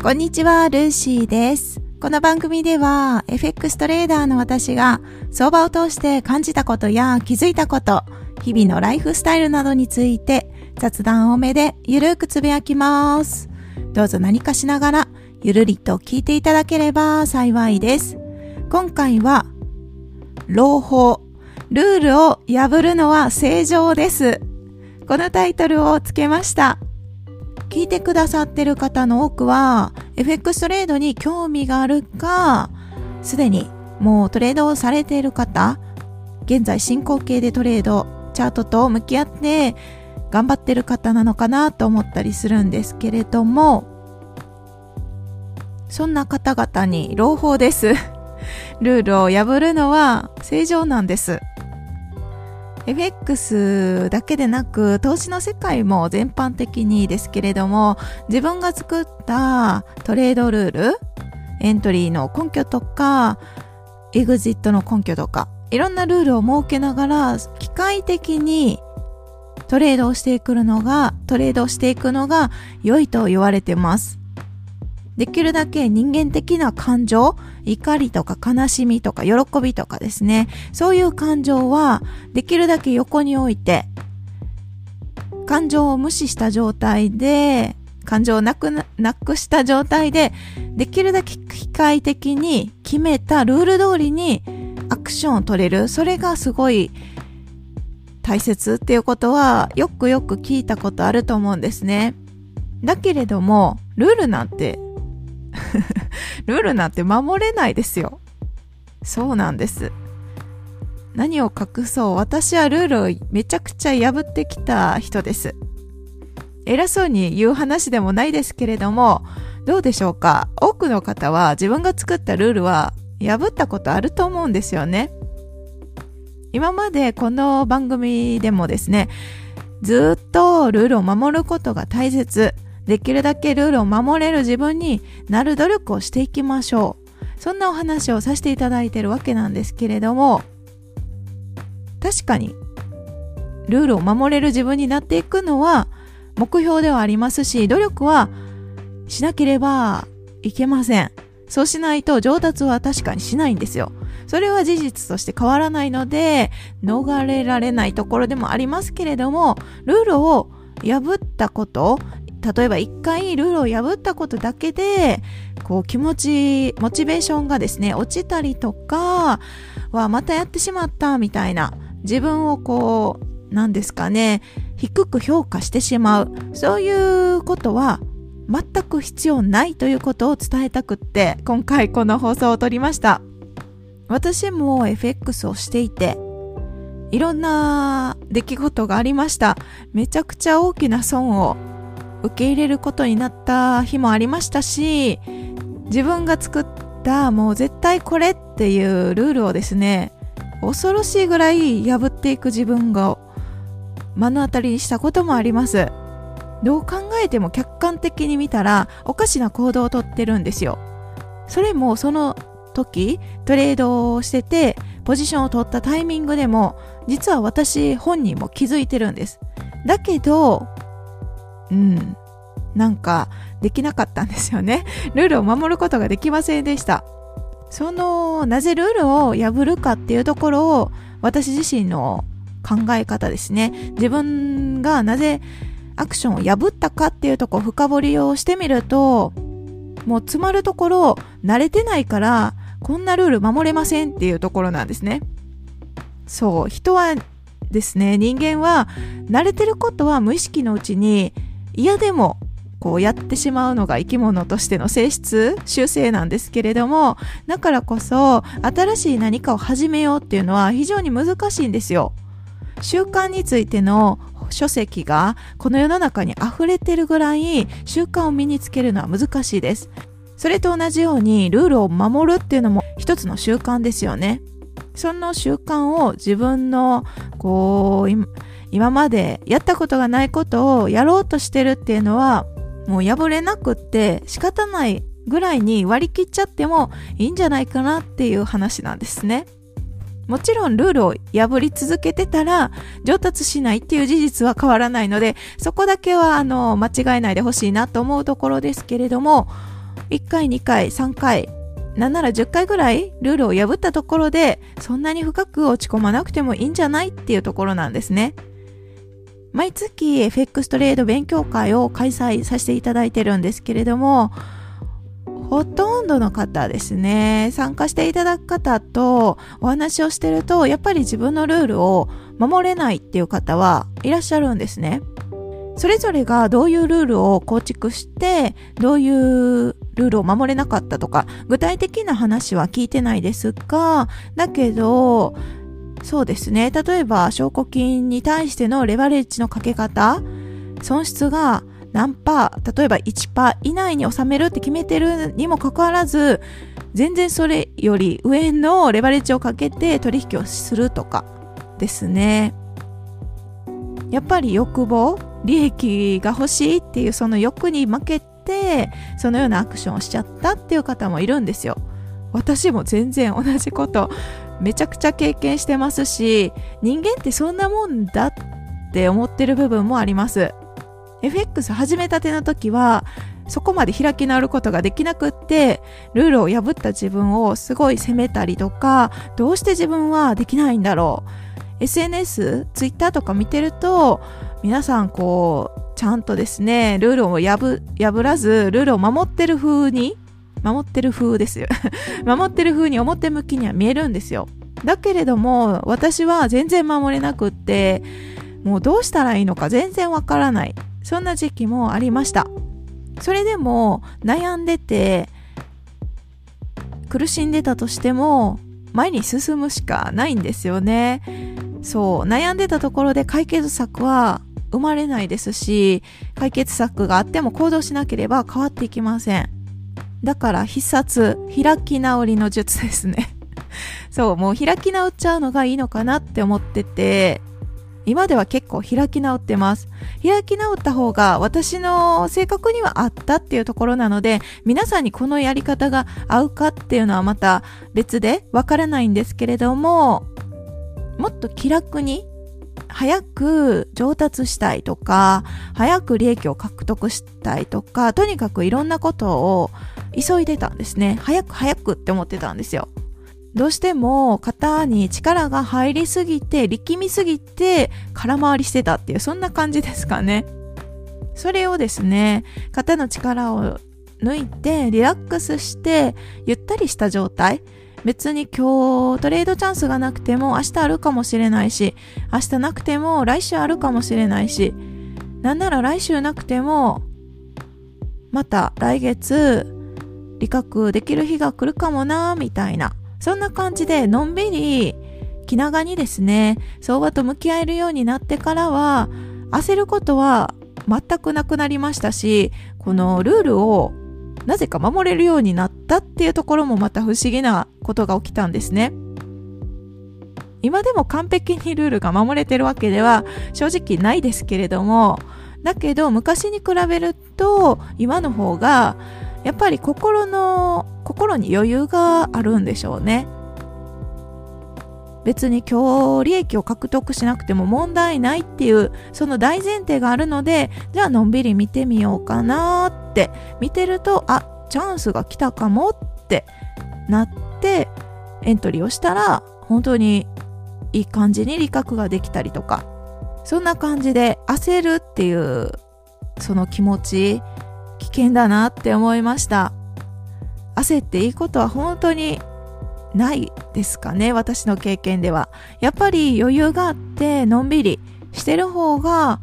こんにちは、ルーシーです。この番組では、FX トレーダーの私が、相場を通して感じたことや気づいたこと、日々のライフスタイルなどについて、雑談多めでゆるくつぶやきます。どうぞ何かしながら、ゆるりと聞いていただければ幸いです。今回は、朗報。ルールを破るのは正常です。このタイトルをつけました。聞いてくださってる方の多くは、FX トレードに興味があるか、すでにもうトレードをされている方、現在進行形でトレード、チャートと向き合って頑張ってる方なのかなと思ったりするんですけれども、そんな方々に朗報です。ルールを破るのは正常なんです。FX だけでなく投資の世界も全般的にですけれども自分が作ったトレードルールエントリーの根拠とかエグジットの根拠とかいろんなルールを設けながら機械的にトレードをしていくのがトレードをしていくのが良いと言われてます。できるだけ人間的な感情怒りとか悲しみとか喜びとかですね。そういう感情はできるだけ横に置いて感情を無視した状態で感情をなくなくした状態でできるだけ機械的に決めたルール通りにアクションを取れる。それがすごい大切っていうことはよくよく聞いたことあると思うんですね。だけれどもルールなんて ルールなんて守れないですよ。そうなんです。何を隠そう、私はルールをめちゃくちゃ破ってきた人です。偉そうに言う話でもないですけれども、どうでしょうか多くの方は自分が作ったルールは破ったことあると思うんですよね。今までこの番組でもですね、ずっとルールを守ることが大切。できるだけルールを守れる自分になる努力をしていきましょう。そんなお話をさせていただいてるわけなんですけれども、確かに、ルールを守れる自分になっていくのは目標ではありますし、努力はしなければいけません。そうしないと上達は確かにしないんですよ。それは事実として変わらないので、逃れられないところでもありますけれども、ルールを破ったこと、例えば一回ルールを破ったことだけで、こう気持ち、モチベーションがですね、落ちたりとか、はまたやってしまったみたいな、自分をこう、なんですかね、低く評価してしまう。そういうことは全く必要ないということを伝えたくって、今回この放送を撮りました。私も FX をしていて、いろんな出来事がありました。めちゃくちゃ大きな損を受け入れることになった日もありましたし自分が作ったもう絶対これっていうルールをですね恐ろしいぐらい破っていく自分が目の当たりにしたこともあります。どう考えても客観的に見たらおかしな行動をとってるんですよ。それもその時トレードをしててポジションを取ったタイミングでも実は私本人も気づいてるんです。だけどうん。なんか、できなかったんですよね。ルールを守ることができませんでした。その、なぜルールを破るかっていうところを、私自身の考え方ですね。自分がなぜアクションを破ったかっていうとこを深掘りをしてみると、もう詰まるところ、慣れてないから、こんなルール守れませんっていうところなんですね。そう、人はですね、人間は慣れてることは無意識のうちに嫌でもこうやってしまうのが生き物としての性質習性なんですけれどもだからこそ新しい何かを始めようっていうのは非常に難しいんですよ。習慣についての書籍がこの世の中に溢れてるぐらい習慣を身につけるのは難しいです。それと同じようにルールを守るっていうのも一つの習慣ですよね。その習慣を自分のこう今までやったことがないことをやろうとしてるっていうのはもう破れなくって仕方ないぐらいに割り切っちゃってもいいんじゃないかなっていう話なんですね。もちろんルールを破り続けてたら上達しないっていう事実は変わらないのでそこだけはあの間違えないでほしいなと思うところですけれども1回、2回、3回、なんなら10回ぐらいルールを破ったところで、そんなに深く落ち込まなくてもいいんじゃないっていうところなんですね。毎月 FX トレード勉強会を開催させていただいてるんですけれども、ほとんどの方ですね、参加していただく方とお話をしてると、やっぱり自分のルールを守れないっていう方はいらっしゃるんですね。それぞれがどういうルールを構築して、どういうルールを守れなかったとか、具体的な話は聞いてないですが、だけど、そうですね。例えば、証拠金に対してのレバレッジのかけ方、損失が何パー、例えば1パー以内に収めるって決めてるにもかかわらず、全然それより上のレバレッジをかけて取引をするとかですね。やっぱり欲望利益が欲しいっていうその欲に負けてそのようなアクションをしちゃったっていう方もいるんですよ。私も全然同じことめちゃくちゃ経験してますし人間ってそんなもんだって思ってる部分もあります。FX 始めたての時はそこまで開き直ることができなくってルールを破った自分をすごい責めたりとかどうして自分はできないんだろう。SNS、Twitter とか見てると、皆さんこう、ちゃんとですね、ルールを破破らず、ルールを守ってる風に、守ってる風ですよ。守ってる風に表向きには見えるんですよ。だけれども、私は全然守れなくって、もうどうしたらいいのか全然わからない。そんな時期もありました。それでも悩んでて、苦しんでたとしても、前に進むしかないんですよね。そう、悩んでたところで解決策は生まれないですし、解決策があっても行動しなければ変わっていきません。だから必殺、開き直りの術ですね。そう、もう開き直っちゃうのがいいのかなって思ってて、今では結構開き直ってます。開き直った方が私の性格には合ったっていうところなので、皆さんにこのやり方が合うかっていうのはまた別でわからないんですけれども、もっと気楽に早く上達したいとか、早く利益を獲得したいとか、とにかくいろんなことを急いでたんですね。早く早くって思ってたんですよ。どうしても型に力が入りすぎて、力みすぎて空回りしてたっていう、そんな感じですかね。それをですね、型の力を抜いてリラックスしてゆったりした状態別に今日トレードチャンスがなくても明日あるかもしれないし、明日なくても来週あるかもしれないし、なんなら来週なくても、また来月、理覚できる日が来るかもな、みたいな。そんな感じで、のんびり、気長にですね、相場と向き合えるようになってからは、焦ることは全くなくなりましたし、このルールをなぜか守れるようになったっていうところもまた不思議なことが起きたんですね。今でも完璧にルールが守れてるわけでは正直ないですけれども、だけど昔に比べると今の方がやっぱり心の、心に余裕があるんでしょうね。別に今日利益を獲得しなくても問題ないっていうその大前提があるのでじゃあのんびり見てみようかなって。見てるとあチャンスが来たかもってなってエントリーをしたら本当にいい感じに利確ができたりとか。そんな感じで焦るっていうその気持ち危険だなって思いました。焦っていいことは本当にないですかね私の経験では。やっぱり余裕があってのんびりしてる方が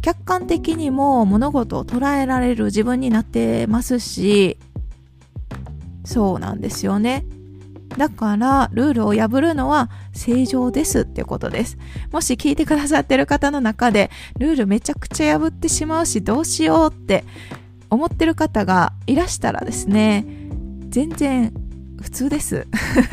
客観的にも物事を捉えられる自分になってますしそうなんですよね。だからルールを破るのは正常ですってことです。もし聞いてくださってる方の中でルールめちゃくちゃ破ってしまうしどうしようって思ってる方がいらしたらですね全然普通です。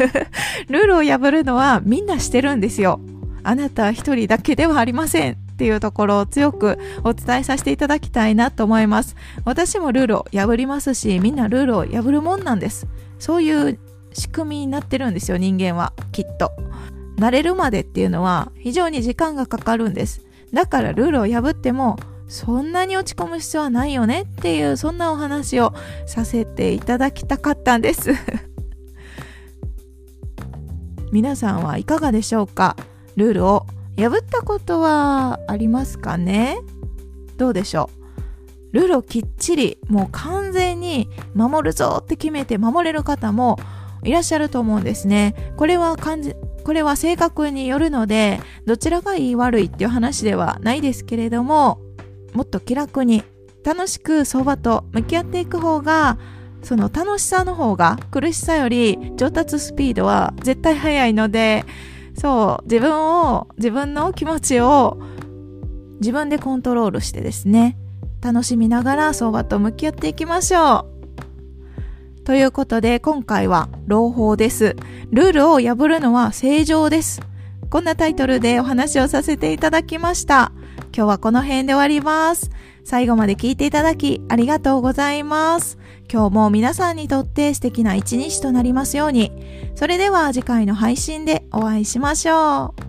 ルールを破るのはみんなしてるんですよ。あなた一人だけではありませんっていうところを強くお伝えさせていただきたいなと思います。私もルールを破りますし、みんなルールを破るもんなんです。そういう仕組みになってるんですよ、人間は。きっと。慣れるまでっていうのは非常に時間がかかるんです。だからルールを破ってもそんなに落ち込む必要はないよねっていうそんなお話をさせていただきたかったんです皆さんはいかがでしょうか？ルールを破ったことはありますかね？どうでしょう？ルールをきっちりもう完全に守るぞって決めて守れる方もいらっしゃると思うんですね。これは感じ、これは性格によるので、どちらがいい悪いっていう話ではないですけれども、もっと気楽に楽しく相場と向き合っていく方が、その楽しさの方が苦しさより上達スピードは絶対速いので、そう、自分を、自分の気持ちを自分でコントロールしてですね、楽しみながら相場と向き合っていきましょう。ということで今回は朗報です。ルールを破るのは正常です。こんなタイトルでお話をさせていただきました。今日はこの辺で終わります。最後まで聞いていただきありがとうございます。今日も皆さんにとって素敵な一日となりますように。それでは次回の配信でお会いしましょう。